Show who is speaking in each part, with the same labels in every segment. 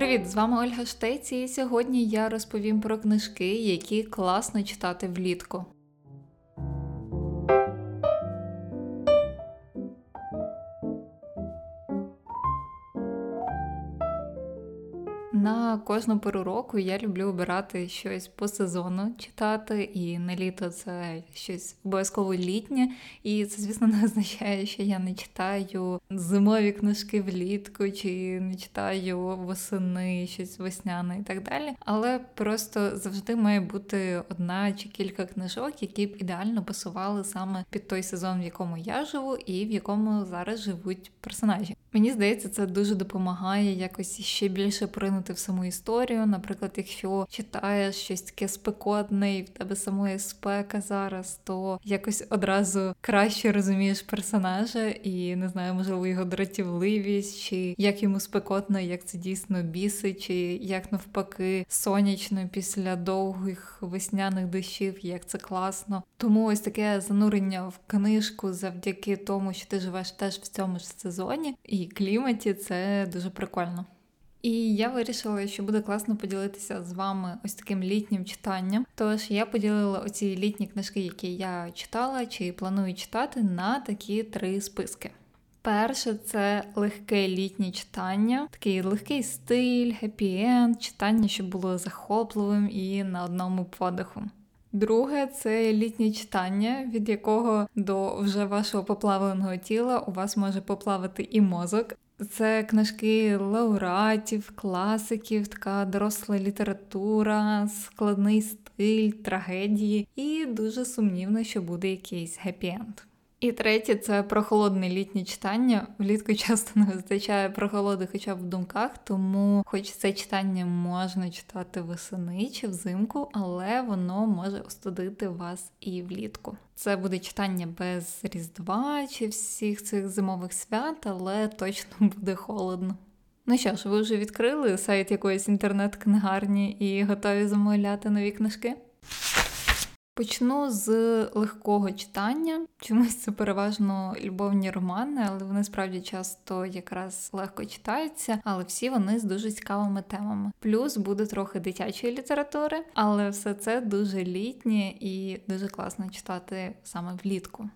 Speaker 1: Привіт, з вами Ольга Штець, і сьогодні я розповім про книжки, які класно читати влітку. Кожну пору року я люблю обирати щось по сезону читати, і на літо це щось обов'язково літнє. І це, звісно, не означає, що я не читаю зимові книжки влітку, чи не читаю восени, щось весняне і так далі. Але просто завжди має бути одна чи кілька книжок, які б ідеально пасували саме під той сезон, в якому я живу, і в якому зараз живуть персонажі. Мені здається, це дуже допомагає якось ще більше поринути в саму історію. Наприклад, якщо читаєш щось таке спекотне, і в тебе самої спека зараз, то якось одразу краще розумієш персонажа і не знаю, можливо, його дратівливість, чи як йому спекотно, як це дійсно бісить, чи як навпаки сонячно після довгих весняних дощів, як це класно. Тому ось таке занурення в книжку завдяки тому, що ти живеш теж в цьому ж сезоні і кліматі, це дуже прикольно. І я вирішила, що буде класно поділитися з вами ось таким літнім читанням. Тож я поділила оці літні книжки, які я читала чи планую читати, на такі три списки. Перше це легке літнє читання, такий легкий стиль, хеппі-енд, читання, щоб було захопливим і на одному подиху. Друге це літнє читання, від якого до вже вашого поплавленого тіла у вас може поплавати і мозок. Це книжки лауреатів, класиків, така доросла література, складний стиль, трагедії, і дуже сумнівно, що буде якийсь гепі-енд. І третє це прохолодне літнє читання. Влітку часто не вистачає прохолоди, хоча б в думках, тому, хоч це читання можна читати восени чи взимку, але воно може остудити вас і влітку. Це буде читання без різдва чи всіх цих зимових свят, але точно буде холодно. Ну що ж, ви вже відкрили сайт якоїсь інтернет-книгарні і готові замовляти нові книжки? Почну з легкого читання. Чомусь це переважно любовні романи, але вони справді часто якраз легко читаються, але всі вони з дуже цікавими темами. Плюс буде трохи дитячої літератури, але все це дуже літнє і дуже класно читати саме влітку.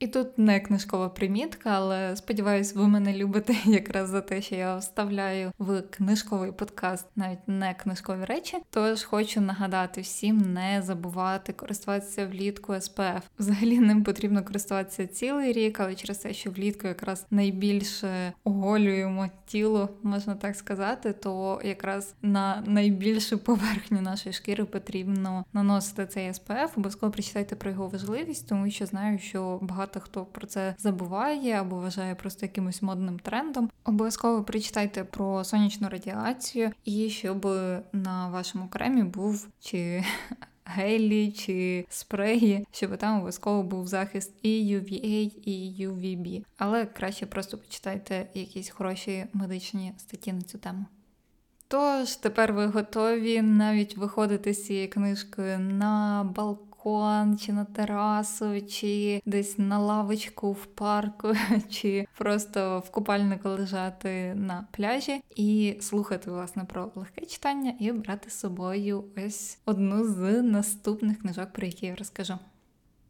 Speaker 1: І тут не книжкова примітка, але сподіваюсь, ви мене любите якраз за те, що я вставляю в книжковий подкаст навіть не книжкові речі. Тож хочу нагадати всім не забувати користуватися влітку СПФ. Взагалі ним потрібно користуватися цілий рік, але через те, що влітку якраз найбільше оголюємо тіло, можна так сказати, то якраз на найбільшу поверхню нашої шкіри потрібно наносити цей СПФ. Обов'язково прочитайте про його важливість, тому що знаю, що багато багато хто про це забуває або вважає просто якимось модним трендом. Обов'язково прочитайте про сонячну радіацію і щоб на вашому кремі був чи. Гелі чи спреї, щоб там обов'язково був захист і UVA, і UVB. Але краще просто почитайте якісь хороші медичні статті на цю тему. Тож, тепер ви готові навіть виходити з цією книжкою на балкон балкон, чи на терасу, чи десь на лавочку в парку, чи просто в купальнику лежати на пляжі і слухати власне про легке читання і брати з собою ось одну з наступних книжок, про які я розкажу.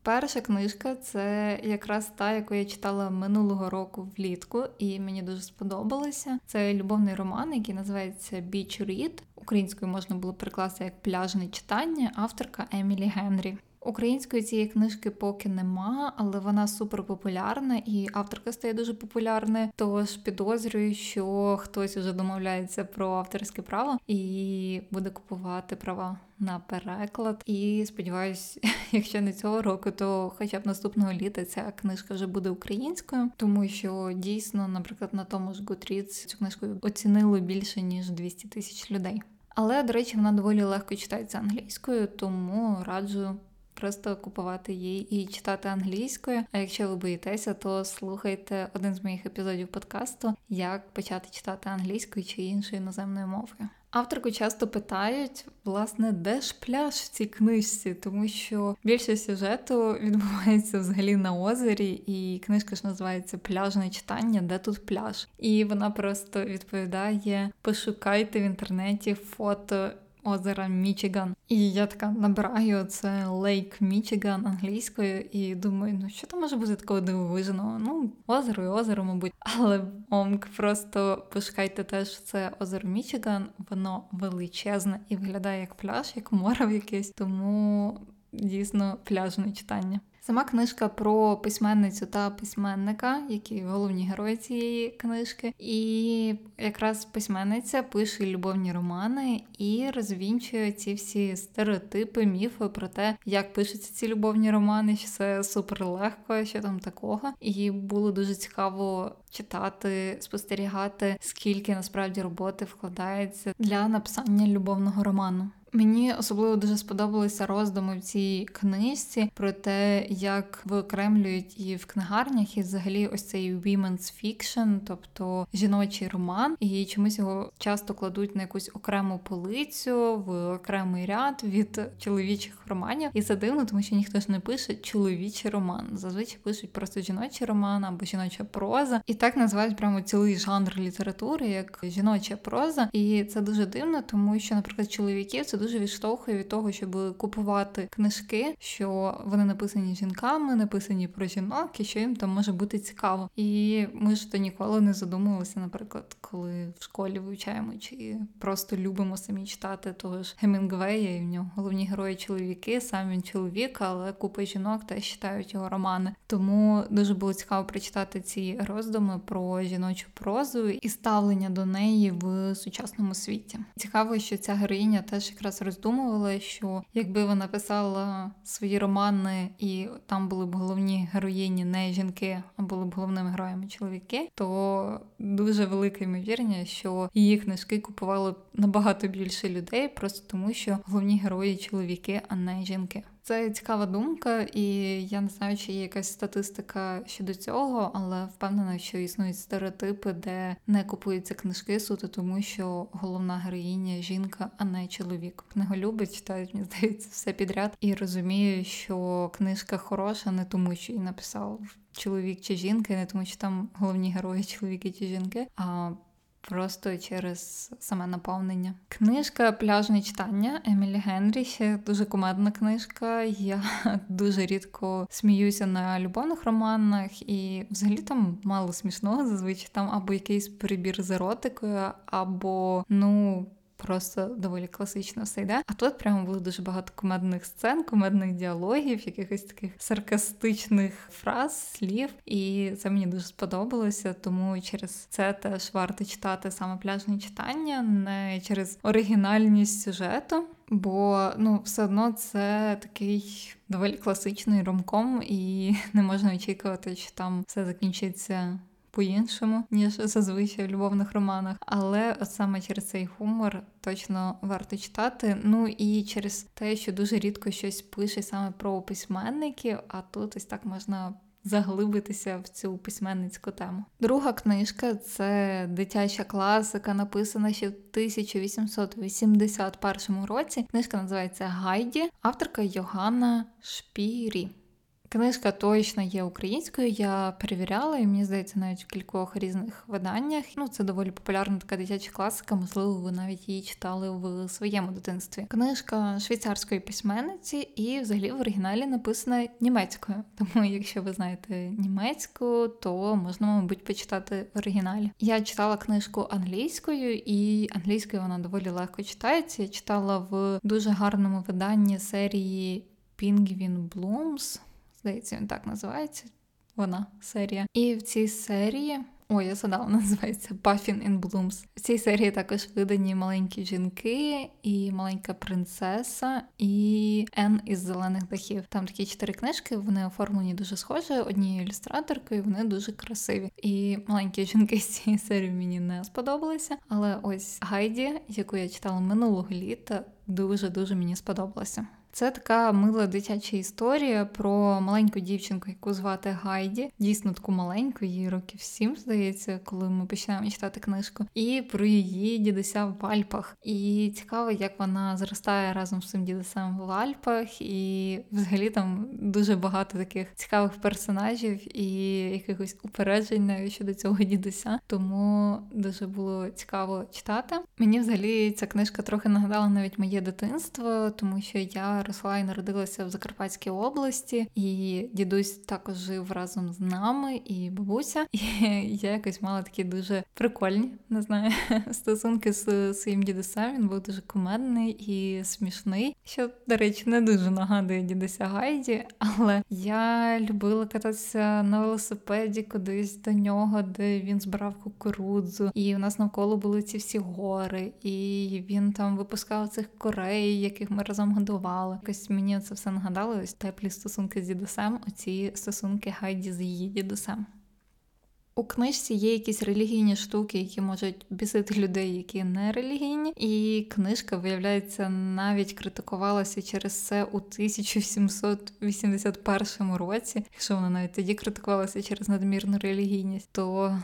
Speaker 1: Перша книжка це якраз та, яку я читала минулого року влітку, і мені дуже сподобалося. Це любовний роман, який називається Beach Read. Українською можна було прикласти як пляжне читання, авторка Емілі Генрі. Української цієї книжки поки нема, але вона супер популярна і авторка стає дуже популярною. Тож підозрюю, що хтось вже домовляється про авторське право і буде купувати права на переклад. І сподіваюсь, якщо не цього року, то хоча б наступного літа ця книжка вже буде українською, тому що дійсно, наприклад, на тому ж Goodreads цю книжку оцінили більше ніж 200 тисяч людей. Але, до речі, вона доволі легко читається англійською, тому раджу просто купувати її і читати англійською. А якщо ви боїтеся, то слухайте один з моїх епізодів подкасту, як почати читати англійською чи іншою іноземною мовою. Авторку часто питають, власне, де ж пляж в цій книжці, тому що більше сюжету відбувається взагалі на озері, і книжка ж називається Пляжне читання, де тут пляж. І вона просто відповідає: пошукайте в інтернеті фото озера Мічиган. І я така набираю це Лейк Мічиган англійською, і думаю, ну що там може бути такого дивовижного? Ну, озеро і озеро, мабуть. Але омк, просто пошукайте теж це озеро Мічиган, воно величезне і виглядає як пляж, як море в якесь, тому дійсно пляжне читання. Сама книжка про письменницю та письменника, які головні герої цієї книжки. І якраз письменниця пише любовні романи і розвінчує ці всі стереотипи, міфи про те, як пишуться ці любовні романи, що це супер легко, що там такого. І було дуже цікаво читати, спостерігати, скільки насправді роботи вкладається для написання любовного роману. Мені особливо дуже сподобалися роздуми в цій книжці про те, як виокремлюють і в книгарнях, і взагалі ось цей women's fiction, тобто жіночий роман, і чомусь його часто кладуть на якусь окрему полицю в окремий ряд від чоловічих романів. І це дивно, тому що ніхто ж не пише чоловічий роман. Зазвичай пишуть просто жіночий роман або жіноча проза, і так називають прямо цілий жанр літератури, як жіноча проза. І це дуже дивно, тому що, наприклад, чоловіків це дуже відштовхує від того, щоб купувати книжки, що вони написані жінками, написані про жінок, і що їм там може бути цікаво. І ми ж то ніколи не задумувалися, наприклад, коли в школі вивчаємо чи просто любимо самі читати того ж Гемінгвея, і в нього головні герої чоловіки, сам він чоловік, але купа жінок теж читають його романи. Тому дуже було цікаво прочитати ці роздуми про жіночу прозу і ставлення до неї в сучасному світі. Цікаво, що ця героїня теж якраз роздумувала, що якби вона писала свої романи, і там були б головні героїні не жінки, а були б головними героями чоловіки, то дуже велика ймовірність, що її книжки купували набагато більше людей, просто тому що головні герої чоловіки, а не жінки. Це цікава думка, і я не знаю, чи є якась статистика щодо цього, але впевнена, що існують стереотипи, де не купуються книжки суто, тому що головна героїня жінка, а не чоловік. Книголюби читають, мені здається, все підряд і розумію, що книжка хороша не тому, що її написав чоловік чи жінка, і не тому, що там головні герої чоловіки чи жінки. а Просто через саме наповнення. Книжка Пляжне читання Емілі Генрі дуже кумедна книжка. Я дуже рідко сміюся на любовних романах, і взагалі там мало смішного зазвичай там або якийсь прибір з еротикою, або ну просто доволі класично все йде. А тут прямо було дуже багато комедних сцен, комедних діалогів, якихось таких саркастичних фраз, слів. І це мені дуже сподобалося, тому через це теж варто читати саме пляжне читання, не через оригінальність сюжету. Бо ну все одно це такий доволі класичний ромком, і не можна очікувати, що там все закінчиться по-іншому, ніж зазвичай в любовних романах. Але от саме через цей гумор точно варто читати. Ну і через те, що дуже рідко щось пише саме про письменників, а тут ось так можна. Заглибитися в цю письменницьку тему. Друга книжка це дитяча класика, написана ще в 1881 році. Книжка називається Гайді, авторка Йоганна Шпірі. Книжка точно є українською, я перевіряла, і мені здається, навіть в кількох різних виданнях. Ну, це доволі популярна така дитяча класика, можливо, ви навіть її читали в своєму дитинстві. Книжка швейцарської письменниці і взагалі в оригіналі написана німецькою. Тому, якщо ви знаєте німецьку, то можна, мабуть, почитати в оригіналі. Я читала книжку англійською, і англійською вона доволі легко читається. Я читала в дуже гарному виданні серії Penguin Blooms. Здається, він так називається. Вона серія. І в цій серії. Ой, я згадала, називається Puffin in Blooms. В цій серії також видані маленькі жінки, і маленька принцеса, і Ен із зелених дахів. Там такі чотири книжки, вони оформлені дуже схоже, однією ілюстраторкою, вони дуже красиві. І маленькі жінки з цієї серії мені не сподобалися. Але ось Гайді, яку я читала минулого літа, дуже дуже мені сподобалася. Це така мила дитяча історія про маленьку дівчинку, яку звати Гайді. Дійсно таку маленьку, їй років сім, здається, коли ми починаємо читати книжку, і про її дідуся в Альпах. І цікаво, як вона зростає разом з цим дідусем в Альпах, і взагалі там дуже багато таких цікавих персонажів і якихось упереджень навіть щодо цього дідуся. Тому дуже було цікаво читати. Мені взагалі ця книжка трохи нагадала навіть моє дитинство, тому що я росла і народилася в Закарпатській області, і дідусь також жив разом з нами і бабуся. І я якось мала такі дуже прикольні, не знаю, стосунки з своїм дідусем. Він був дуже кумедний і смішний, що, до речі, не дуже нагадує дідуся Гайді, але я любила кататися на велосипеді кудись до нього, де він збирав кукурудзу, і у нас навколо були ці всі гори, і він там випускав цих корей, яких ми разом годували. Якось мені це все нагадало. Ось теплі стосунки з дідусем. Оці стосунки Гайді з її дідусем. У книжці є якісь релігійні штуки, які можуть бісити людей, які не релігійні, і книжка, виявляється, навіть критикувалася через це у 1781 році. Якщо вона навіть тоді критикувалася через надмірну релігійність, то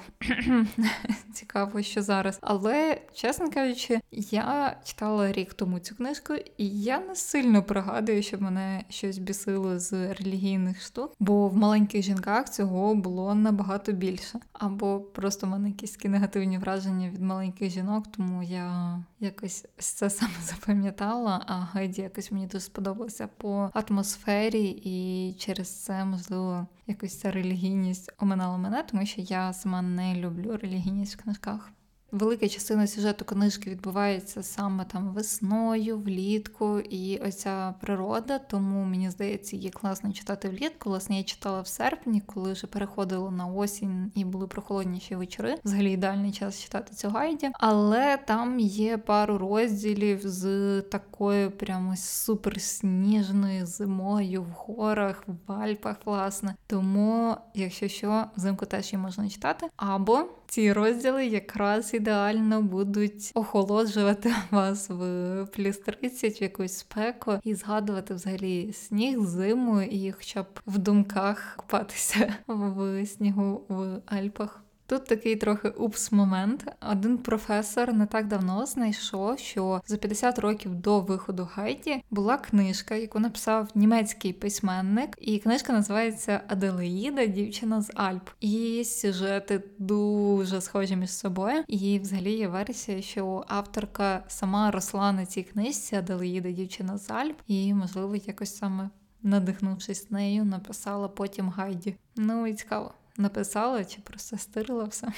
Speaker 1: цікаво, що зараз. Але, чесно кажучи, я читала рік тому цю книжку, і я не сильно пригадую, щоб мене щось бісило з релігійних штук, бо в маленьких жінках цього було набагато більше. Або просто в мене якісь негативні враження від маленьких жінок, тому я якось це саме запам'ятала. А Гайді якось мені дуже сподобалося по атмосфері, і через це можливо якось ця релігійність оминала мене, тому що я сама не люблю релігійність в книжках. Велика частина сюжету книжки відбувається саме там весною, влітку, і оця природа, тому мені здається, її класно читати влітку. Власне, я читала в серпні, коли вже переходило на осінь і були прохолодніші вечори. Взагалі ідеальний час читати цю гайді. Але там є пару розділів з такою прямо суперсніжною зимою в горах, в Альпах, власне. Тому, якщо що, взимку теж її можна читати. Або ці розділи якраз ідеально будуть охолоджувати вас в плюс 30 в якусь спеку і згадувати взагалі сніг, зиму і хоча б в думках купатися в снігу в Альпах. Тут такий трохи упс-момент. Один професор не так давно знайшов, що за 50 років до виходу Гайді була книжка, яку написав німецький письменник, і книжка називається Аделаїда, дівчина з Альп. І сюжети дуже схожі між собою. І взагалі є версія, що авторка сама росла на цій книжці Аделаїда, дівчина з Альп, і можливо якось саме надихнувшись нею, написала потім Гайді. Ну і цікаво написала чи просто стирила все.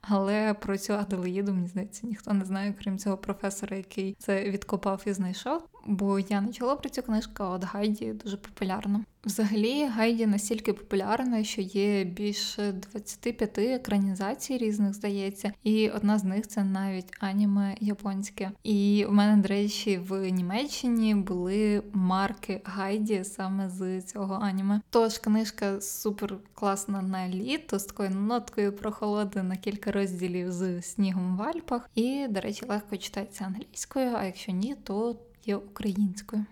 Speaker 1: Але про цю Аделаїду, мені здається, ніхто не знає, крім цього професора, який це відкопав і знайшов. Бо я не чула про цю книжку, а от Гайді дуже популярна. Взагалі, Гайді настільки популярна, що є більше 25 екранізацій різних, здається, і одна з них це навіть аніме японське. І в мене, до речі, в Німеччині були марки Гайді саме з цього аніме. Тож книжка супер класна на літо з такою ноткою прохолоди на кілька розділів з снігом в Альпах. І, до речі, легко читається англійською, а якщо ні, то є українською.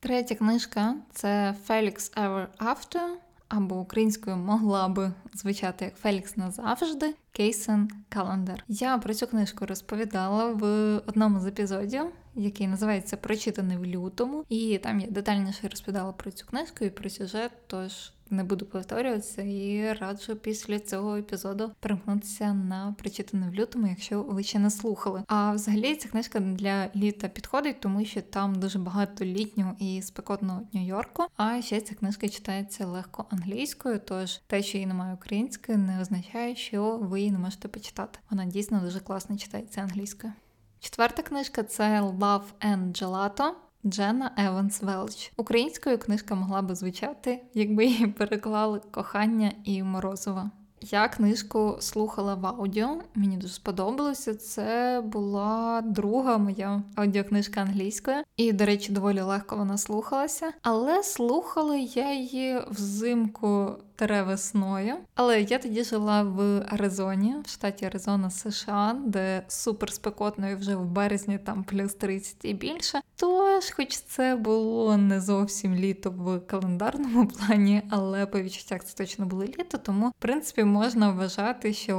Speaker 1: Третя книжка це Felix Ever After, або українською могла би звучати як Фелікс назавжди, Кейсен Календар. Я про цю книжку розповідала в одному з епізодів, який називається Прочитаний в лютому, і там я детальніше розповідала про цю книжку і про сюжет. Тож не буду повторюватися і раджу після цього епізоду перемкнутися на прочитане в лютому, якщо ви ще не слухали. А взагалі ця книжка для літа підходить, тому що там дуже багато літнього і спекотного Нью-Йорку. А ще ця книжка читається легко англійською, тож те, що її немає української, не означає, що ви її не можете почитати. Вона дійсно дуже класно читається англійською. Четверта книжка це Love and Gelato. Джена Еванс Велч. Українською книжка могла би звучати, якби її переклали кохання і морозова. Я книжку слухала в аудіо, мені дуже сподобалося. Це була друга моя аудіокнижка англійською, і, до речі, доволі легко вона слухалася. Але слухала я її взимку весною. Але я тоді жила в Аризоні, в штаті Аризона, США, де супер спекотно і вже в березні там плюс 30 і більше. Тож, хоч це було не зовсім літо в календарному плані, але по відчуттях це точно було літо, тому в принципі можна вважати, що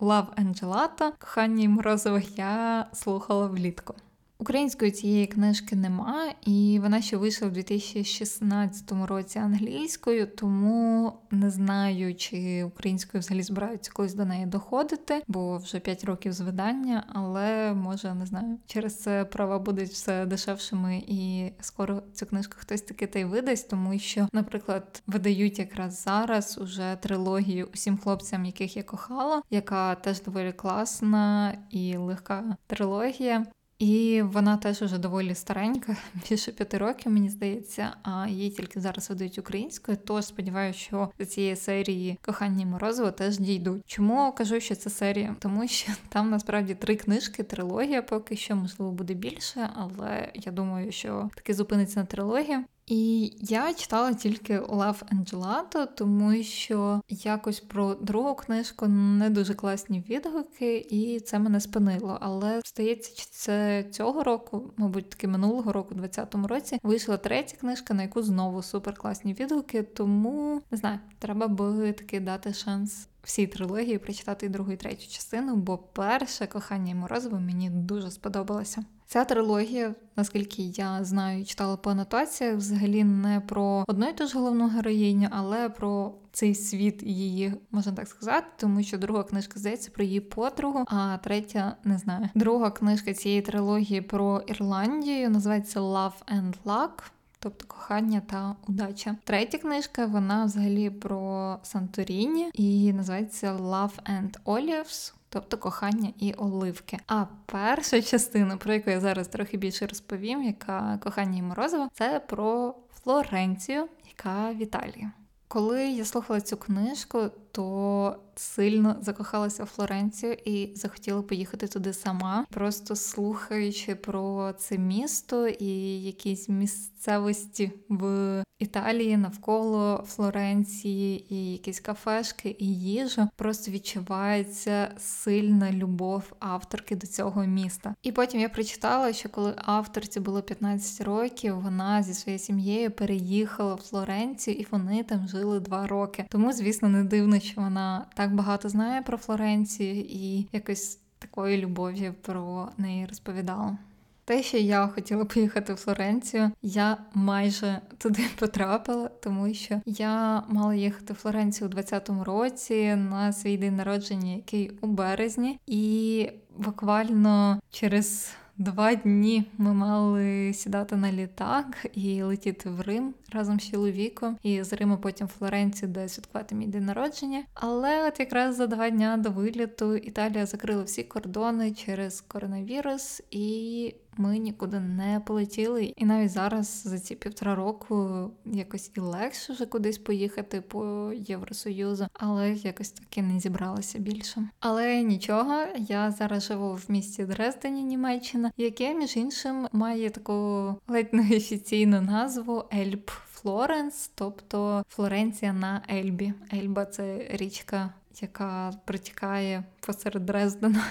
Speaker 1: Love and Gelato, кохання і морозових я слухала влітку. Української цієї книжки нема, і вона ще вийшла в 2016 році англійською, тому не знаю, чи українською взагалі збираються колись до неї доходити, бо вже 5 років з видання, але може не знаю. Через це права будуть все дешевшими, і скоро цю книжку хтось таки та й видасть, тому що, наприклад, видають якраз зараз уже трилогію усім хлопцям, яких я кохала, яка теж доволі класна і легка трилогія. І вона теж уже доволі старенька, більше п'яти років, мені здається, а її тільки зараз видають українською. Тож сподіваюся, що до цієї серії кохання Морозова теж дійдуть. Чому кажу, що це серія? Тому що там насправді три книжки, трилогія поки що, можливо, буде більше, але я думаю, що таки зупиниться на трилогії. І я читала тільки and Gelato, тому що якось про другу книжку не дуже класні відгуки, і це мене спинило. Але здається, чи це цього року, мабуть, таки минулого року, 20-му році, вийшла третя книжка, на яку знову суперкласні відгуки. Тому не знаю, треба би таки дати шанс. Всі трилогії прочитати і другу і третю частину, бо перше кохання і морозиво мені дуже сподобалося. Ця трилогія, наскільки я знаю, читала по анотаціях, взагалі не про одну і ту ж головну героїню, але про цей світ її, можна так сказати, тому що друга книжка здається про її подругу, а третя не знаю. Друга книжка цієї трилогії про Ірландію називається Love and Luck. Тобто кохання та удача. Третя книжка вона взагалі про Санторіні і називається Love and Olives тобто кохання і оливки. А перша частина, про яку я зараз трохи більше розповім, яка кохання і морозиво, це про Флоренцію, яка в Італії. Коли я слухала цю книжку, то сильно закохалася в Флоренцію і захотіла поїхати туди сама, просто слухаючи про це місто і якісь місцевості в Італії навколо Флоренції, і якісь кафешки і їжу, просто відчувається сильна любов авторки до цього міста. І потім я прочитала, що коли авторці було 15 років, вона зі своєю сім'єю переїхала в Флоренцію, і вони там жили два роки. Тому, звісно, не дивно, що вона так багато знає про Флоренцію і якось такої любові про неї розповідала. Те, що я хотіла поїхати в Флоренцію, я майже туди потрапила, тому що я мала їхати в Флоренцію у 20-му році на свій день народження, який у березні, і буквально через Два дні ми мали сідати на літак і летіти в Рим разом з чоловіком, і з Риму потім в Флоренцію, де святкувати мій день народження. Але от якраз за два дня до виліту Італія закрила всі кордони через коронавірус, і ми нікуди не полетіли. І навіть зараз за ці півтора року якось і легше вже кудись поїхати по Євросоюзу, але якось таки не зібралася більше. Але нічого, я зараз живу в місті Дрездені, Німеччина, яке між іншим має таку ледь неофіційну назву Ельб. Флоренс, тобто Флоренція на Ельбі. Ельба це річка, яка протікає посеред Дрездена.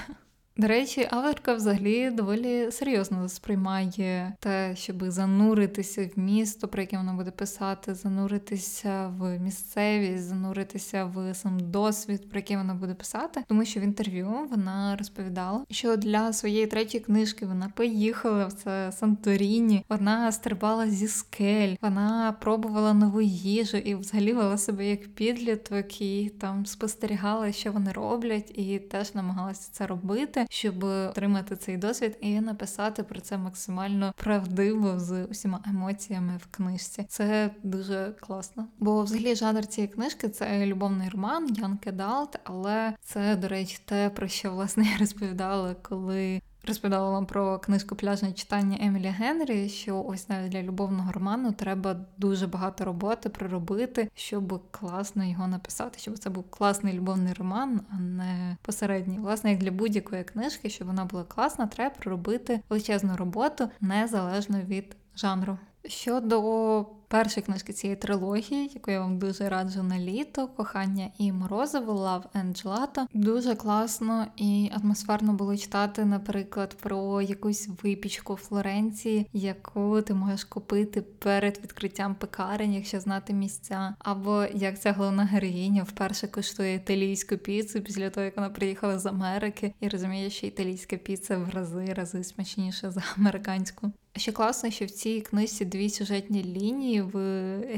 Speaker 1: До речі, авторка взагалі доволі серйозно сприймає те, щоб зануритися в місто, про яке вона буде писати, зануритися в місцевість, зануритися в сам досвід, про який вона буде писати. Тому що в інтерв'ю вона розповідала, що для своєї третьої книжки вона поїхала в це Санторіні, вона стрибала зі скель, вона пробувала нову їжу і взагалі вела себе як підліток і там спостерігала, що вони роблять, і теж намагалася це робити щоб отримати цей досвід і написати про це максимально правдиво з усіма емоціями в книжці. Це дуже класно. Бо взагалі жанр цієї книжки це любовний роман, Young Adult, але це, до речі, те, про що власне я розповідала, коли розповідала вам про книжку Пляжне читання Емілі Генрі, що ось навіть для любовного роману треба дуже багато роботи проробити, щоб класно його написати, щоб це був класний любовний роман, а не посередній. Власне, як для будь-якої книжки, щоб вона була класна, треба проробити величезну роботу незалежно від жанру. Щодо першої книжки цієї трилогії, яку я вам дуже раджу на літо, кохання і морозиво, Love and Gelato. Дуже класно і атмосферно було читати, наприклад, про якусь випічку Флоренції, яку ти можеш купити перед відкриттям пекарень, якщо знати місця. Або як ця головна героїня вперше коштує італійську піцу після того, як вона приїхала з Америки, і розуміє, що італійська піца в рази рази смачніша за американську. Ще класно, що в цій книжці дві сюжетні лінії в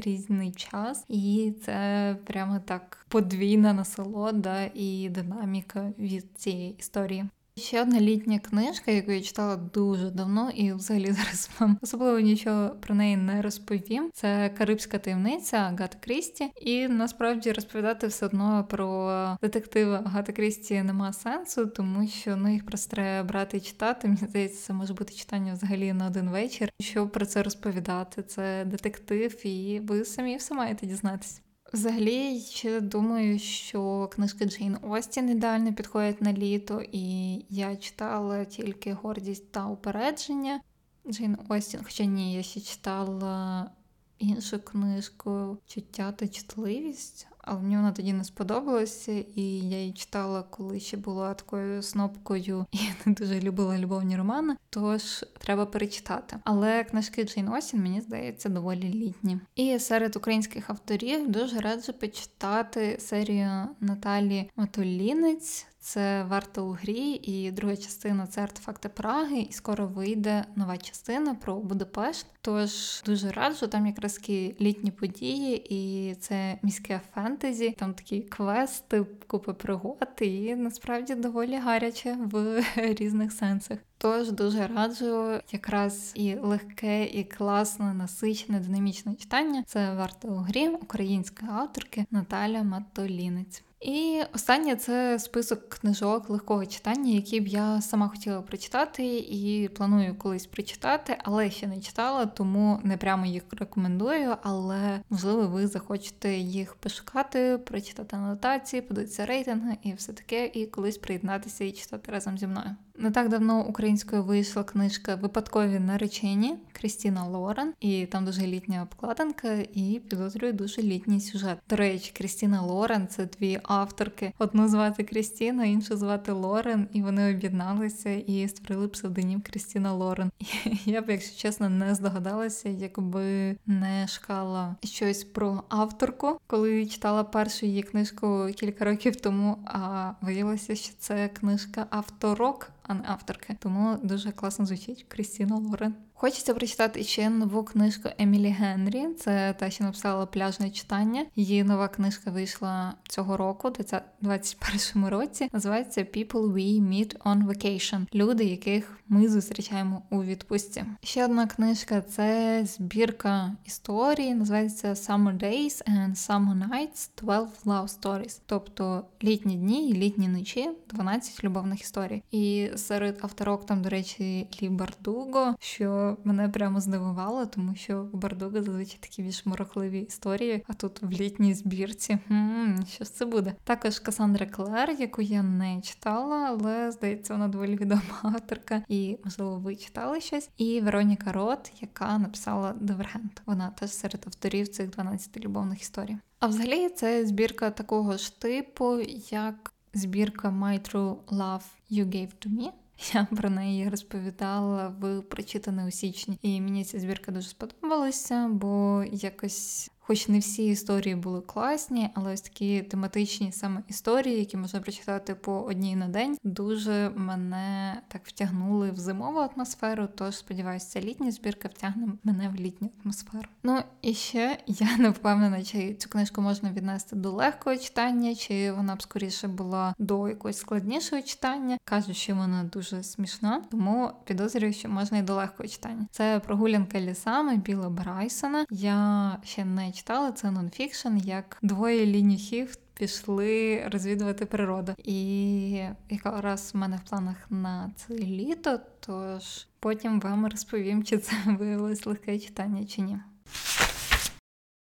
Speaker 1: різний час, і це прямо так подвійна насолода і динаміка від цієї історії. Ще одна літня книжка, яку я читала дуже давно, і взагалі зараз вам особливо нічого про неї не розповім. Це Карибська таємниця Агата Крісті. І насправді розповідати все одно про детективи Агата Крісті нема сенсу, тому що ну їх просто треба брати і читати. Мені здається, це може бути читання взагалі на один вечір. Що про це розповідати? Це детектив, і ви самі все маєте дізнатися. Взагалі, ще думаю, що книжки Джейн Остін ідеально підходять на літо, і я читала тільки гордість та упередження. Джейн Остін, хоча ні, я ще читала іншу книжку Чуття та чутливість але мені вона тоді не сподобалася, і я її читала, коли ще була такою снопкою і не дуже любила любовні романи. Тож треба перечитати. Але книжки Джейн Осін, мені здається, доволі літні. І серед українських авторів дуже раджу почитати серію Наталі Матулінець. Це варто у грі, і друга частина це артефакти Праги, і скоро вийде нова частина про Будапешт. Тож дуже раджу, там якраз такі літні події, і це міське фентезі, там такі квести, купи пригод, і насправді доволі гаряче в різних сенсах. Тож дуже раджу якраз і легке, і класне, насичене, динамічне читання. Це варто у грі української авторки Наталя Матолінець. І останнє це список книжок легкого читання, які б я сама хотіла прочитати і планую колись прочитати, але ще не читала, тому не прямо їх рекомендую. Але можливо, ви захочете їх пошукати, прочитати анотації, подивитися рейтинги і все таке, і колись приєднатися і читати разом зі мною. Не так давно українською вийшла книжка Випадкові наречені Крістіна Лорен, і там дуже літня обкладинка, і підозрюю дуже літній сюжет. До речі, Крістіна Лорен це дві авторки. Одну звати Крістіна, іншу звати Лорен, і вони об'єдналися і створили псевдонім Крістіна Лорен. І я б, якщо чесно, не здогадалася, якби не шукала щось про авторку, коли читала першу її книжку кілька років тому. А виявилося, що це книжка авторок а не авторки. Тому дуже класно звучить Крістіна Лорен. Хочеться прочитати ще нову книжку Емілі Генрі. Це та, що написала пляжне читання. Її нова книжка вийшла цього року, у 2021 році. Називається People We Meet on Vacation. Люди, яких ми зустрічаємо у відпустці. Ще одна книжка це збірка історії. Називається Summer Days and Summer Nights 12 Love Stories. Тобто літні дні і літні ночі, 12 любовних історій. І серед авторок там, до речі, Лі Бардуго, що мене прямо здивувало, тому що у Бардуга зазвичай такі більш морохливі історії, а тут в літній збірці. М-м, що це буде? Також Касандра Клер, яку я не читала, але здається, вона доволі відома авторка, і можливо ви читали щось. І Вероніка Рот, яка написала Дивергент. Вона теж серед авторів цих 12 любовних історій. А взагалі це збірка такого ж типу, як збірка My True Love You Gave to Me. Я про неї розповідала в прочитане у січні, і мені ця збірка дуже сподобалася, бо якось Хоч не всі історії були класні, але ось такі тематичні саме історії, які можна прочитати по одній на день, дуже мене так втягнули в зимову атмосферу. Тож сподіваюся, ця літня збірка втягне мене в літню атмосферу. Ну і ще я не впевнена, чи цю книжку можна віднести до легкого читання, чи вона б скоріше була до якогось складнішого читання. Кажуть, що вона дуже смішна, тому підозрюю, що можна і до легкого читання. Це прогулянка лісами Біла Брайсона. Я ще не читала, це нонфікшн, як двоє лінюхів пішли розвідувати природу. І якраз в мене в планах на це літо, тож потім вам розповім, чи це виявилось легке читання чи ні.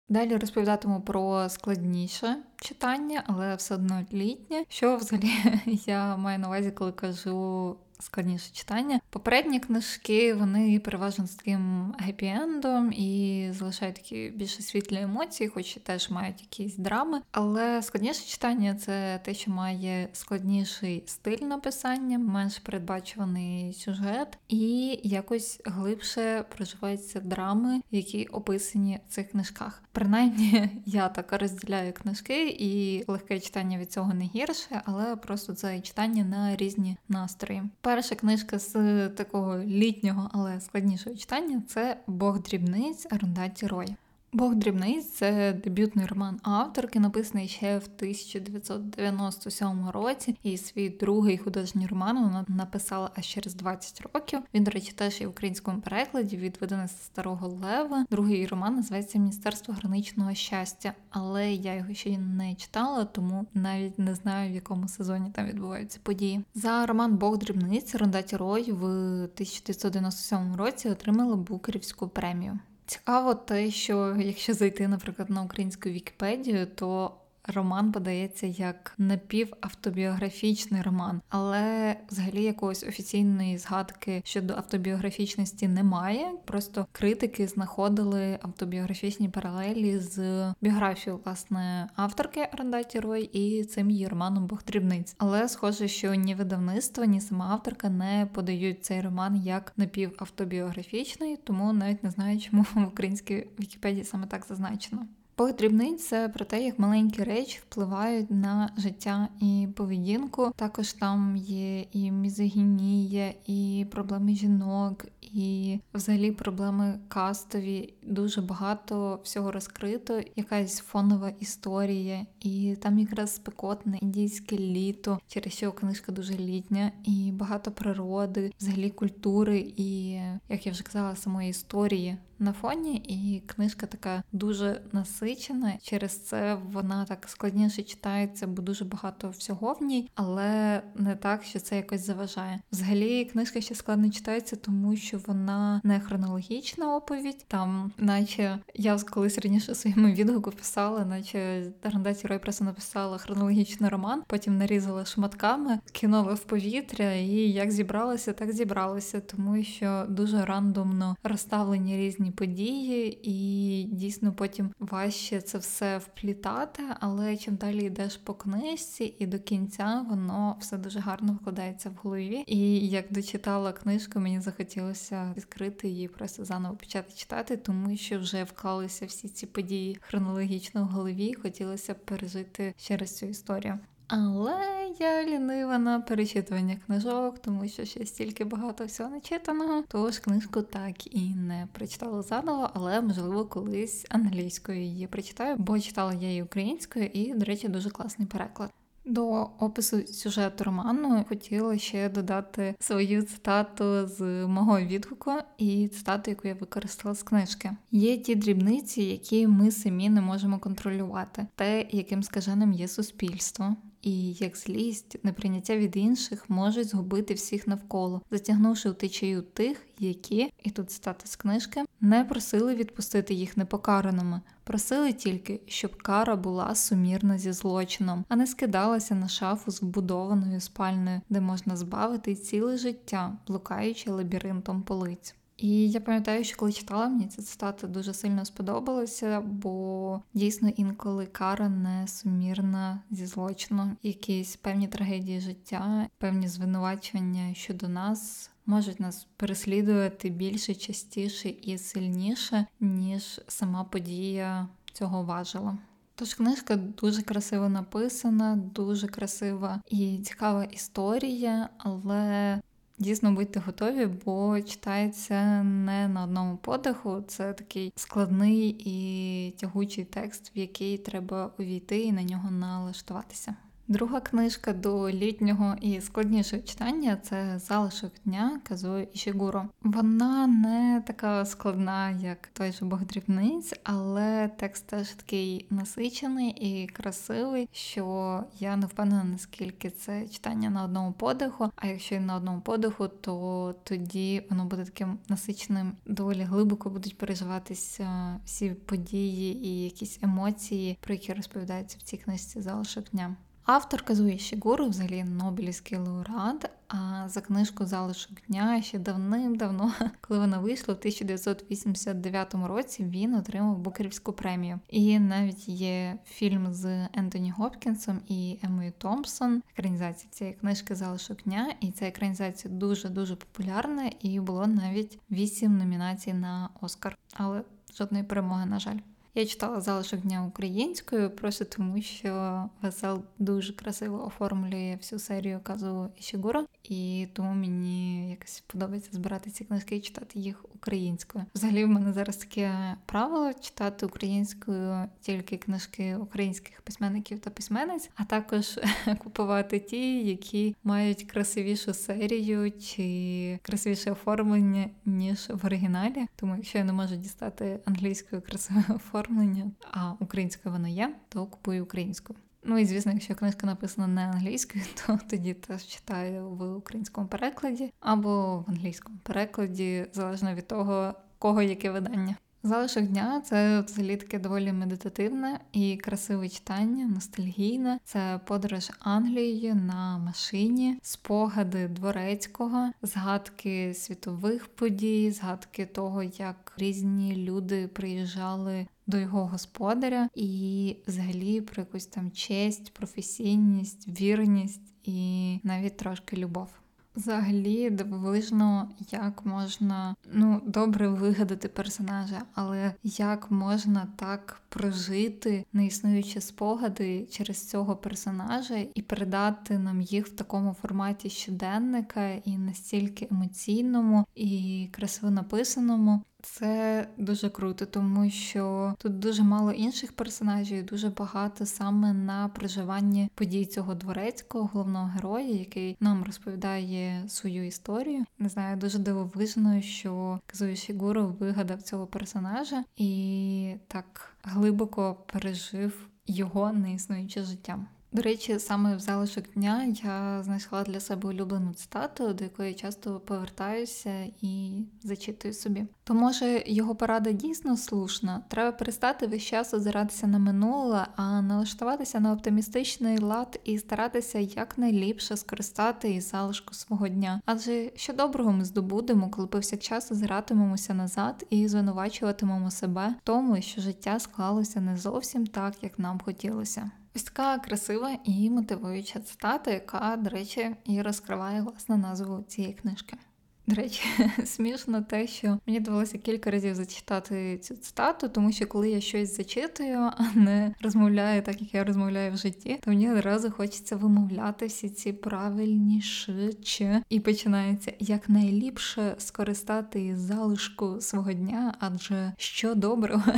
Speaker 1: Далі розповідатиму про складніше читання, але все одно літнє. Що взагалі я маю на увазі, коли кажу складніше читання. Попередні книжки вони переважно з таким гепі-ендом і залишають такі більше світлі емоції, хоч і теж мають якісь драми. Але складніше читання це те, що має складніший стиль написання, менш передбачуваний сюжет, і якось глибше проживаються драми, які описані в цих книжках. Принаймні, я так розділяю книжки, і легке читання від цього не гірше, але просто це читання на різні настрої. Перша книжка з такого літнього, але складнішого читання це Бог дрібниць Арундаті Рой. Бог дрібниць це дебютний роман авторки, написаний ще в 1997 році. І свій другий художній роман вона написала аж через 20 років. Він, до речі, теж є в українському перекладі від видавництва старого лева. Другий роман називається Міністерство граничного щастя, але я його ще не читала, тому навіть не знаю, в якому сезоні там відбуваються події. За роман Бог дрібниць Рондаті Рой в 1997 році отримала Букерівську премію. Цікаво те, що якщо зайти, наприклад, на українську Вікіпедію, то роман подається як напівавтобіографічний роман, але взагалі якоїсь офіційної згадки щодо автобіографічності немає. Просто критики знаходили автобіографічні паралелі з біографією власне авторки Рандаті Рой і цим її романом Бог дрібниць. Але схоже, що ні видавництво, ні сама авторка не подають цей роман як напівавтобіографічний, тому навіть не знаю, чому в українській Вікіпедії саме так зазначено. Подрібниць це про те, як маленькі речі впливають на життя і поведінку. Також там є і мізогінія, і проблеми жінок, і взагалі проблеми кастові. Дуже багато всього розкрито, якась фонова історія, і там якраз спекотне індійське літо, через що книжка дуже літня, і багато природи, взагалі культури, і як я вже казала, самої історії на фоні, і книжка така дуже насичена. Через це вона так складніше читається, бо дуже багато всього в ній, але не так, що це якось заважає. Взагалі, книжка ще складно читається, тому що вона не хронологічна оповідь. Там, наче я колись раніше в своєму відгуку писала, наче Рандеці Рой просто написала хронологічний роман, потім нарізала шматками, кинула в повітря, і як зібралося, так зібралося, тому що дуже рандомно розставлені різні події, і дійсно потім важче це все вплітати, але чим далі йдеш по книжці, і до кінця воно все дуже гарно вкладається в голові. І як дочитала книжку, мені захотілося відкрити її, просто заново почати читати, тому що вже вклалися всі ці події хронологічно в голові. Хотілося пережити ще раз цю історію. Але я лінива на перечитування книжок, тому що ще стільки багато всього начитаного. Тож книжку так і не прочитала заново, але можливо колись англійською її прочитаю, бо читала я її українською, і, до речі, дуже класний переклад. До опису сюжету роману хотіла ще додати свою цитату з мого відгуку і цитату, яку я використала з книжки. Є ті дрібниці, які ми самі не можемо контролювати, те, яким скаженим є суспільство, і як злість, неприйняття від інших можуть згубити всіх навколо, затягнувши у течію тих, які, і тут цитата з книжки, не просили відпустити їх непокараними, просили тільки, щоб кара була сумірна зі злочином, а не скидалася на шафу з вбудованою спальною, де можна збавити ціле життя, блукаючи лабіринтом полиць. І я пам'ятаю, що коли читала, мені ця цитата дуже сильно сподобалася, бо дійсно інколи кара не сумірна зі злочином, якісь певні трагедії життя, певні звинувачення щодо нас. Можуть нас переслідувати більше, частіше і сильніше, ніж сама подія цього важила. Тож книжка дуже красиво написана, дуже красива і цікава історія, але Дійсно, будьте готові, бо читається не на одному подиху. Це такий складний і тягучий текст, в який треба увійти і на нього налаштуватися. Друга книжка до літнього і складнішого читання це залишок дня Казуї Ішігуро. Вона не така складна, як той же Бог дрібниць, але текст теж такий насичений і красивий, що я не впевнена, наскільки це читання на одному подиху. А якщо і на одному подиху, то тоді воно буде таким насиченим, доволі глибоко будуть переживатися всі події і якісь емоції, про які розповідаються в цій книжці залишок дня. Автор Казуї Шігуру, взагалі Нобелівський лауреат, а за книжку Залишок дня ще давним-давно, коли вона вийшла в 1989 році, він отримав Букерівську премію. І навіть є фільм з Ентоні Гопкінсом і Емою Томпсон. Екранізація цієї книжки Залишок дня, і ця екранізація дуже дуже популярна, і було навіть вісім номінацій на Оскар, але жодної перемоги, на жаль. Я читала залишок дня українською, просто тому що Весел дуже красиво оформлює всю серію Казу Ішігуро, і тому мені якось подобається збирати ці книжки і читати їх українською. Взагалі, в мене зараз таке правило читати українською тільки книжки українських письменників та письменниць, а також купувати ті, які мають красивішу серію чи красивіше оформлення ніж в оригіналі. Тому якщо я не можу дістати англійською красиве оформлення, а українською воно є, то купую українською. Ну і звісно, якщо книжка написана не англійською, то тоді теж читаю в українському перекладі або в англійському перекладі, залежно від того, кого яке видання. Залишок дня це взагалі таке доволі медитативне і красиве читання, ностальгійне. Це подорож Англією на машині, спогади дворецького, згадки світових подій, згадки того, як різні люди приїжджали до його господаря, і взагалі про якусь там честь, професійність, вірність і навіть трошки любов. Взагалі дивовижно, як можна ну добре вигадати персонажа, але як можна так прожити неіснуючі спогади через цього персонажа і передати нам їх в такому форматі щоденника і настільки емоційному і красиво написаному. Це дуже круто, тому що тут дуже мало інших персонажів, і дуже багато саме на проживанні подій цього дворецького головного героя, який нам розповідає свою історію. Не знаю, дуже дивовижно, що Казуї Шігуру вигадав цього персонажа і так глибоко пережив його неіснуюче життя. До речі, саме в залишок дня я знайшла для себе улюблену цитату, до якої часто повертаюся і зачитую собі. То може його порада дійсно слушна. Треба перестати весь час озиратися на минуле, а налаштуватися на оптимістичний лад і старатися якнайліпше скористати із залишку свого дня. Адже що доброго ми здобудемо, коли повсякчас озиратимемося назад і звинувачуватимемо себе в тому, що життя склалося не зовсім так, як нам хотілося. Ось така красива і мотивуюча цитата, яка, до речі, і розкриває власне назву цієї книжки. До речі, смішно те, що мені довелося кілька разів зачитати цю цитату, тому що коли я щось зачитую, а не розмовляю так, як я розмовляю в житті, то мені одразу хочеться вимовляти всі ці правильні шичі. І починається якнайліпше скористати залишку свого дня, адже що доброго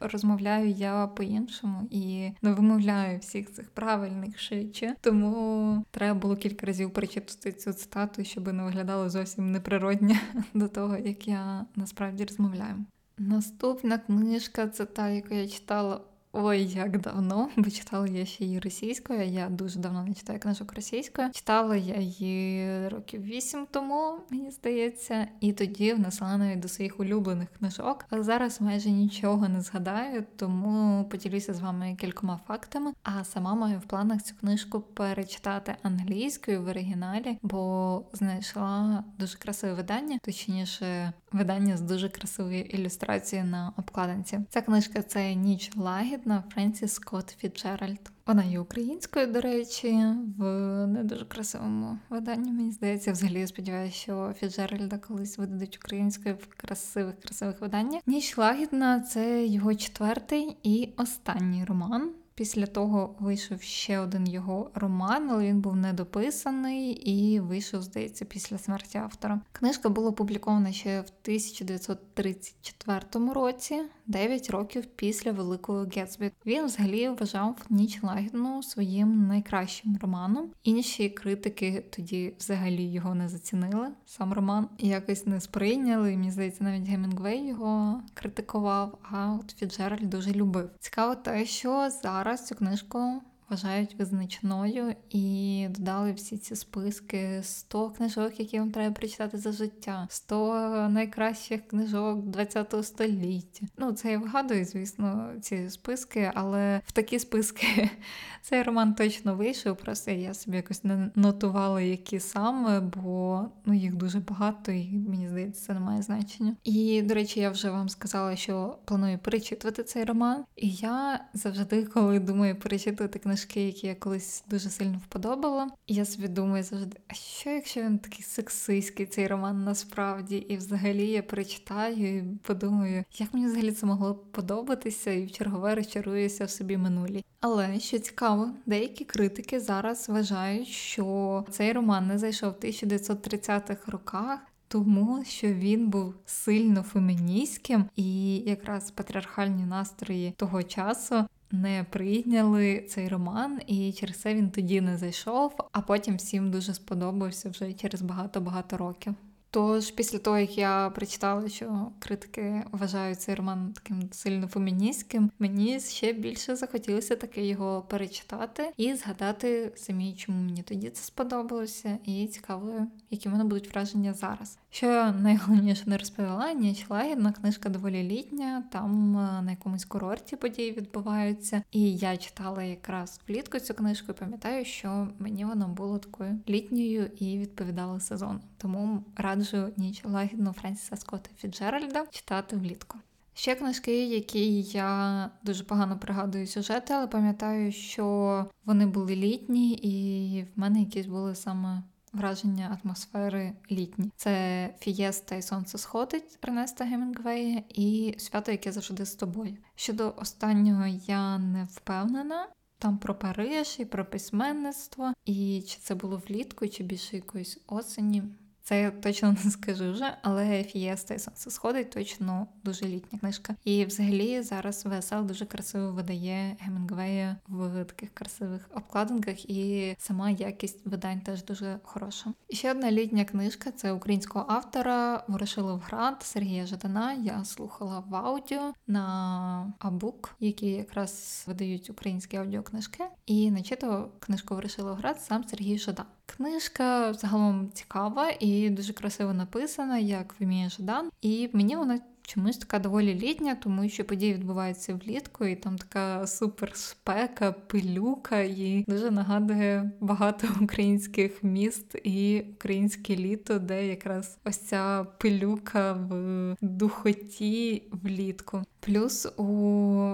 Speaker 1: розмовляю я по-іншому і не вимовляю всіх цих правильних шичі. Тому треба було кілька разів перечитати цю цитату, щоб не виглядало зовсім неприродньо до того, як я насправді розмовляю. Наступна книжка це та, яку я читала Ой, як давно, бо читала я ще її російською. Я дуже давно не читаю книжок російською. Читала я її років вісім тому, мені здається, і тоді внесла навіть до своїх улюблених книжок. А зараз майже нічого не згадаю, тому поділюся з вами кількома фактами. А сама маю в планах цю книжку перечитати англійською в оригіналі, бо знайшла дуже красиве видання, точніше, видання з дуже красивою ілюстрацією на обкладинці. Ця книжка це ніч лагід на Френсіс Скотт Фіджеральд. Вона є українською, до речі, в не дуже красивому виданні. Мені здається, взагалі я сподіваюся, що Фіджеральда колись видадуть українською в красивих, красивих виданнях. Ніч лагідна це його четвертий і останній роман. Після того вийшов ще один його роман, але він був недописаний і вийшов, здається, після смерті автора. Книжка була опублікована ще в 1934 році, 9 років після Великого Гетсбі. Він взагалі вважав ніч лагідну своїм найкращим романом. Інші критики тоді взагалі його не зацінили. Сам роман якось не сприйняли. І, Мені здається, навіть Гемінгвей його критикував. А от Фіджеральд дуже любив. Цікаво, те, що зараз цю книжку вважають визначною і додали всі ці списки 100 книжок, які вам треба прочитати за життя, 100 найкращих книжок 20 століття. Ну, це я вигадую, звісно, ці списки, але в такі списки цей роман точно вийшов. Просто я собі якось не нотувала, які саме, бо ну їх дуже багато, і мені здається, це не має значення. І до речі, я вже вам сказала, що планую перечитувати цей роман. І я завжди, коли думаю перечитувати книжки, книжки, які я колись дуже сильно вподобала. І я собі думаю завжди, а що якщо він такий сексистський, цей роман насправді? І взагалі я перечитаю і подумаю, як мені взагалі це могло подобатися, і в чергове розчаруюся в собі минулі. Але що цікаво, деякі критики зараз вважають, що цей роман не зайшов в 1930-х роках. Тому що він був сильно феміністським, і якраз патріархальні настрої того часу не прийняли цей роман, і через це він тоді не зайшов, а потім всім дуже сподобався вже через багато-багато років. Тож, після того, як я прочитала, що критики вважають цей роман таким сильно феміністським, мені ще більше захотілося таки його перечитати і згадати самі, чому мені тоді це сподобалося, і цікаво, які в мене будуть враження зараз. Що найголовніше не розповіла, ніч лагідна книжка доволі літня, там е, на якомусь курорті події відбуваються. І я читала якраз влітку цю книжку і пам'ятаю, що мені вона була такою літньою і відповідала сезону. Тому раджу ніч лагідну Френсіса Скотта Фіджеральда читати влітку. Ще книжки, які я дуже погано пригадую сюжети, але пам'ятаю, що вони були літні, і в мене якісь були саме враження атмосфери літні. Це Фієста і Сонце сходить Ернеста Гемінгвея і свято, яке завжди з тобою. Щодо останнього я не впевнена. Там про Париж і про письменництво, і чи це було влітку, чи більше якоїсь осені. Це я точно не скажу вже, але Фієста і сонце сходить точно дуже літня книжка. І взагалі зараз ВСЛ дуже красиво видає Гемінгвея в таких красивих обкладинках, і сама якість видань теж дуже хороша. І ще одна літня книжка це українського автора Ворошиловград Сергія Жадана. Я слухала в аудіо на Абук, які якраз видають українські аудіокнижки. І начитав книжку Ворошиловград сам Сергій Жадан. Книжка загалом цікава і дуже красиво написана, як вміє Жадан. І мені вона чомусь така доволі літня, тому що події відбуваються влітку, і там така супер спека, пилюка, і дуже нагадує багато українських міст і українське літо, де якраз ось ця пилюка в духоті влітку. Плюс у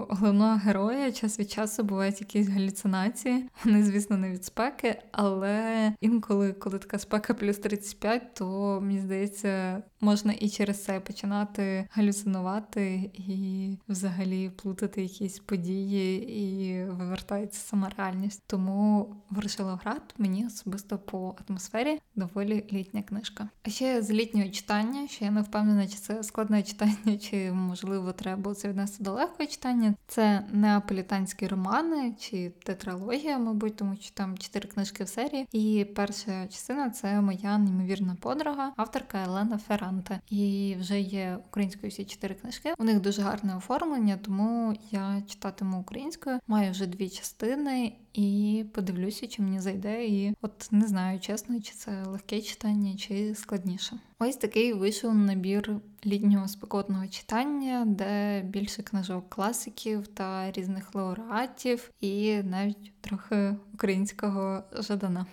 Speaker 1: головного героя час від часу бувають якісь галюцинації. Вони, звісно, не від спеки, але інколи, коли така спека плюс 35, то мені здається, можна і через це починати галюцинувати і взагалі плутати якісь події, і вивертається сама реальність. Тому Ворошиловград мені особисто по атмосфері доволі літня книжка. А ще з літнього читання, що я не впевнена, чи це складне читання, чи можливо треба це віднести до легкого читання. Це неаполітанські романи чи тетралогія, мабуть, тому що там чотири книжки в серії. І перша частина це моя неймовірна подруга, авторка Елена Ферранте. І вже є українською всі чотири книжки. У них дуже гарне оформлення, тому я читатиму українською. Маю вже дві частини. І подивлюся, чи мені зайде, і от не знаю, чесно, чи це легке читання, чи складніше. Ось такий вийшов набір літнього спекотного читання, де більше книжок класиків та різних лауреатів, і навіть трохи українського жадана.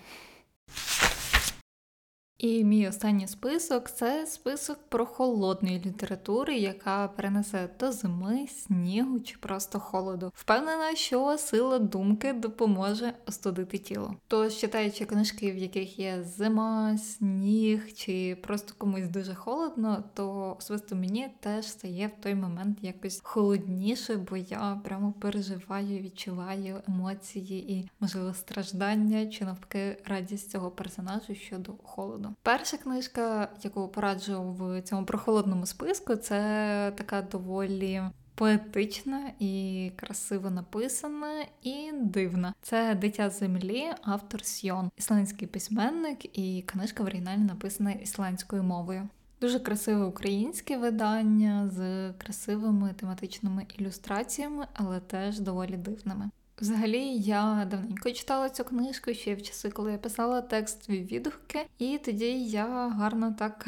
Speaker 1: І мій останній список це список про холодної літератури, яка перенесе до зими, снігу чи просто холоду. Впевнена, що сила думки допоможе остудити тіло. Тож, читаючи книжки, в яких є зима, сніг чи просто комусь дуже холодно, то особисто мені теж стає в той момент якось холодніше, бо я прямо переживаю, відчуваю емоції і можливо страждання чи навпаки радість цього персонажу щодо холоду. Перша книжка, яку пораджу в цьому прохолодному списку, це така доволі поетична і красиво написана і дивна. Це дитя землі, автор Сьон, ісландський письменник, і книжка в оригіналі написана ісландською мовою. Дуже красиве українське видання з красивими тематичними ілюстраціями, але теж доволі дивними. Взагалі, я давненько читала цю книжку ще в часи, коли я писала текстові відгуки, і тоді я гарно так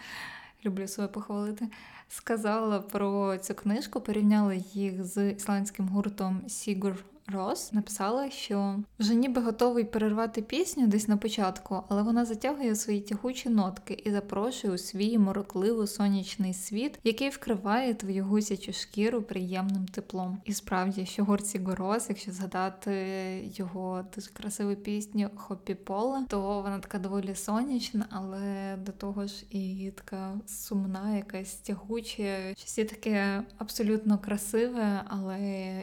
Speaker 1: люблю себе похвалити. Сказала про цю книжку, порівняла їх з ісландським гуртом Сігур Рос написала, що вже ніби готовий перервати пісню десь на початку, але вона затягує свої тягучі нотки і запрошує у свій морокливо сонячний світ, який вкриває твою гусячу шкіру приємним теплом. І справді, що горці Горос, якщо згадати його дуже красиву пісню Хопі Пола, то вона така доволі сонячна, але до того ж і така сумна, якась тягуча, щось таке абсолютно красиве, але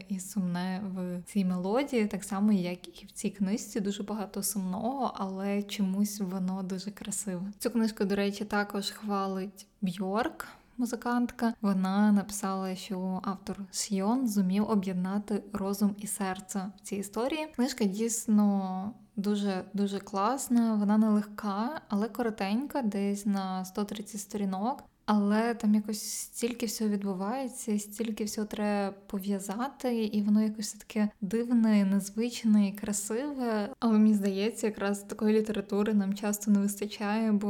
Speaker 1: і сумне в цій цій мелодії, так само, як і в цій книжці, дуже багато сумного, але чомусь воно дуже красиве. Цю книжку, до речі, також хвалить Бьорк. Музикантка, вона написала, що автор Сйон зумів об'єднати розум і серце в цій історії. Книжка дійсно дуже дуже класна, вона не легка, але коротенька, десь на 130 сторінок. Але там якось стільки всього відбувається, стільки всього треба пов'язати, і воно якось таке дивне, незвичне і красиве. Але мені здається, якраз такої літератури нам часто не вистачає, бо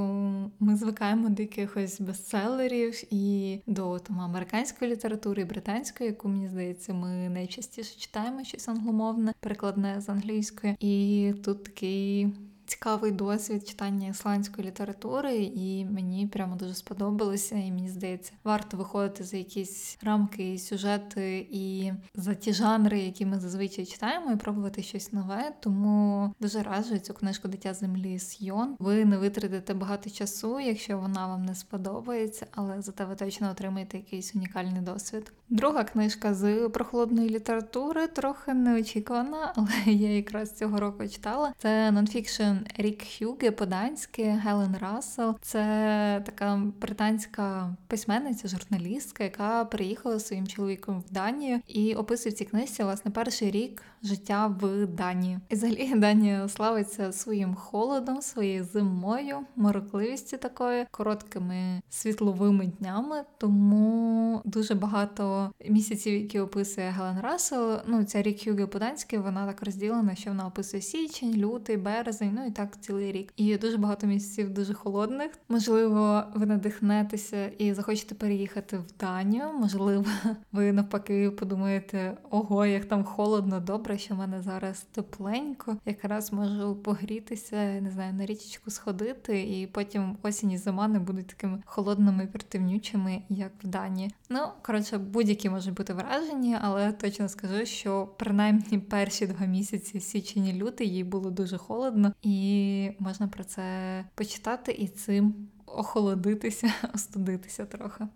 Speaker 1: ми звикаємо до якихось бестселерів і до там американської літератури, і британської, яку мені здається, ми найчастіше читаємо щось англомовне, перекладне з англійської. І тут такий цікавий досвід читання ісландської літератури, і мені прямо дуже сподобалося. І мені здається, варто виходити за якісь рамки, і сюжети і за ті жанри, які ми зазвичай читаємо, і пробувати щось нове. Тому дуже раджу цю книжку Дитя землі Сйон. Ви не витратите багато часу, якщо вона вам не сподобається, але зате ви точно отримаєте якийсь унікальний досвід. Друга книжка з прохолодної літератури трохи неочікувана, але я якраз цього року читала. Це нонфікшн Рік Хюге, Поданське, Гелен Рассел. Це така британська письменниця, журналістка, яка приїхала своїм чоловіком в Данію і описує в цій книжці власне перший рік життя в Данії. І взагалі Данія славиться своїм холодом, своєю зимою, морокливістю такою, короткими світловими днями. Тому дуже багато місяців, які описує Гелен Рассел. Ну ця рік Хюге Поданське, вона так розділена, що вона описує січень, лютий, березень. Ну і так цілий рік. І дуже багато місяців дуже холодних. Можливо, ви надихнетеся і захочете переїхати в Данію. Можливо, ви навпаки подумаєте, ого, як там холодно, добре, що в мене зараз тепленько. Якраз можу погрітися, не знаю, на річечку сходити, і потім осінь і зима не будуть такими холодними і як в Данії. Ну, коротше, будь-які можуть бути вражені, але точно скажу, що принаймні перші два місяці січень і лютий їй було дуже холодно, і можна про це почитати і цим охолодитися, остудитися трохи.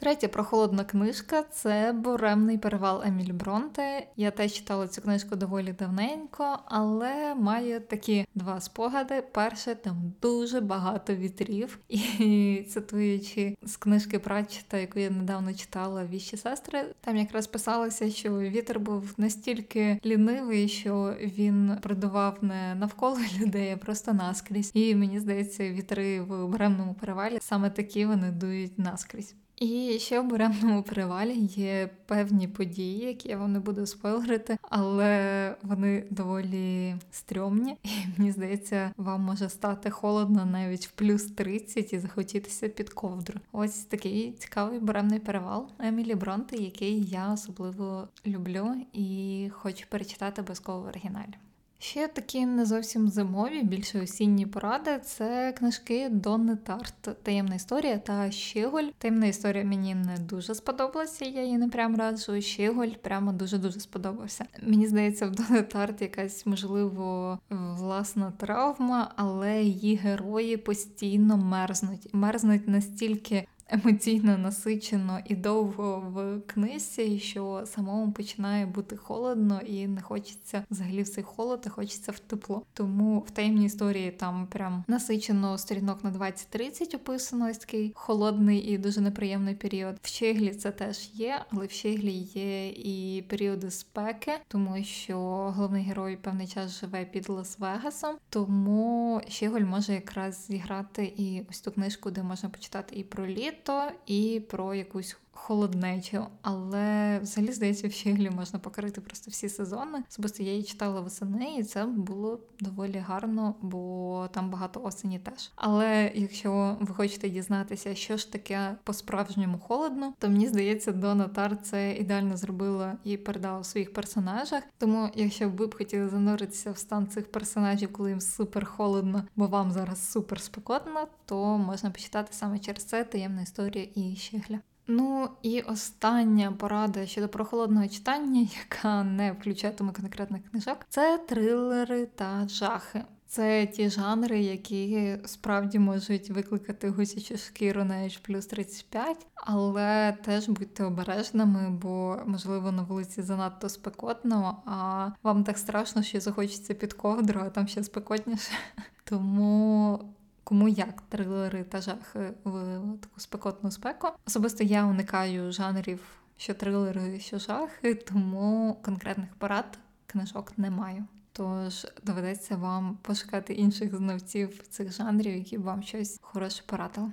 Speaker 1: Третя прохолодна книжка це Буремний перевал Еміль Бронте. Я теж читала цю книжку доволі давненько, але маю такі два спогади. Перше, там дуже багато вітрів, і цитуючи з книжки Пратчета, яку я недавно читала Віщі сестри, там якраз писалося, що вітер був настільки лінивий, що він продував не навколо людей, а просто наскрізь. І мені здається, вітри в Буремному перевалі саме такі вони дують наскрізь. І ще в буремному перевалі є певні події, які я вам не буду спойлерити, але вони доволі стрьомні, і мені здається, вам може стати холодно навіть в плюс 30 і захотітися під ковдру. Ось такий цікавий буремний перевал Емілі Бронте, який я особливо люблю і хочу перечитати обов'язково в оригіналі. Ще такі не зовсім зимові, більше осінні поради це книжки Донни Тарт, таємна історія та Щеголь. Таємна історія мені не дуже сподобалася, я її не прям раджу. Щеголь прямо дуже-дуже сподобався. Мені здається, в Донни Тарт якась, можливо, власна травма, але її герої постійно мерзнуть. Мерзнуть настільки емоційно насичено і довго в книзі, що самому починає бути холодно і не хочеться взагалі в цей холод, а хочеться в тепло. Тому в таємній історії там прям насичено сторінок на 20-30 описано ось такий холодний і дуже неприємний період. В Щеглі це теж є, але в Щеглі є і періоди спеки, тому що головний герой певний час живе під Лас-Вегасом. Тому Щеголь може якраз зіграти і ось ту книжку, де можна почитати і про літо, і про якусь холоднечу, але взагалі здається, в Щеглі можна покрити просто всі сезони. Особисто я її читала восени, і це було доволі гарно, бо там багато осені теж. Але якщо ви хочете дізнатися, що ж таке по-справжньому холодно, то мені здається, Дона Тар це ідеально зробила і передала в своїх персонажах. Тому, якщо ви б хотіли зануритися в стан цих персонажів, коли їм супер холодно, бо вам зараз супер спекотно, то можна почитати саме через це таємна історія і щегля. Ну і остання порада щодо прохолодного читання, яка не включатиме конкретних книжок, це трилери та жахи. Це ті жанри, які справді можуть викликати гусячу шкіру на H плюс 35, але теж будьте обережними, бо можливо на вулиці занадто спекотно, а вам так страшно, що захочеться під ковдру, а там ще спекотніше. Тому кому як трилери та жахи в таку спекотну спеку. Особисто я уникаю жанрів, що трилери, що жахи, тому конкретних порад книжок не маю. Тож доведеться вам пошукати інших знавців цих жанрів, які б вам щось хороше порадили.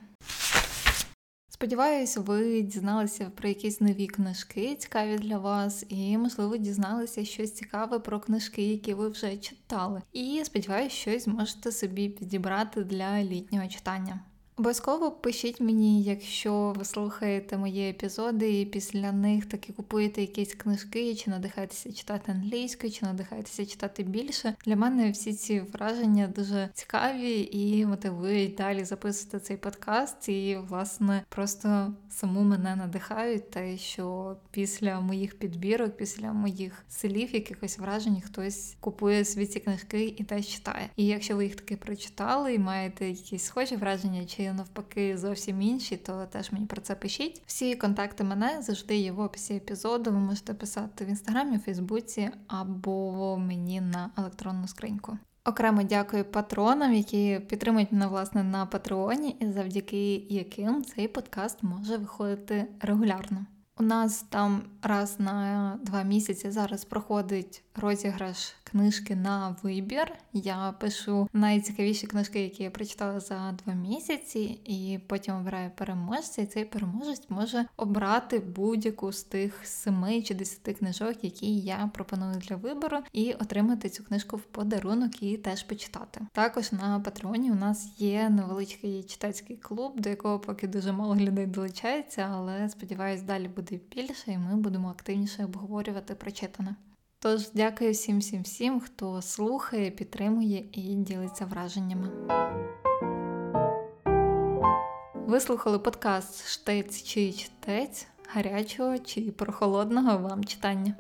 Speaker 1: Сподіваюсь, ви дізналися про якісь нові книжки, цікаві для вас, і, можливо, дізналися щось цікаве про книжки, які ви вже читали. І сподіваюся, щось можете собі підібрати для літнього читання. Обов'язково пишіть мені, якщо ви слухаєте мої епізоди, і після них таки купуєте якісь книжки, чи надихаєтеся читати англійською, чи надихаєтеся читати більше. Для мене всі ці враження дуже цікаві і мотивують далі записувати цей подкаст. І, власне, просто саму мене надихають, те, що після моїх підбірок, після моїх слів, якихось вражень, хтось купує свої ці книжки і теж читає. І якщо ви їх таки прочитали і маєте якісь схожі враження, навпаки зовсім інші, то теж мені про це пишіть. Всі контакти мене завжди є в описі епізоду. Ви можете писати в інстаграмі, Фейсбуці або мені на електронну скриньку. Окремо дякую патронам, які підтримують мене власне на Патреоні, і завдяки яким цей подкаст може виходити регулярно. У нас там раз на два місяці зараз проходить розіграш книжки на вибір. Я пишу найцікавіші книжки, які я прочитала за два місяці, і потім обираю переможця. І цей переможець може обрати будь-яку з тих семи чи десяти книжок, які я пропоную для вибору, і отримати цю книжку в подарунок і теж почитати. Також на Патреоні у нас є невеличкий читацький клуб, до якого поки дуже мало людей долучається, але сподіваюсь, далі буде більше, і ми будемо активніше обговорювати прочитане. Тож дякую всім всім всім, хто слухає, підтримує і ділиться враженнями. Ви слухали подкаст Штець чи чтець гарячого чи прохолодного вам читання.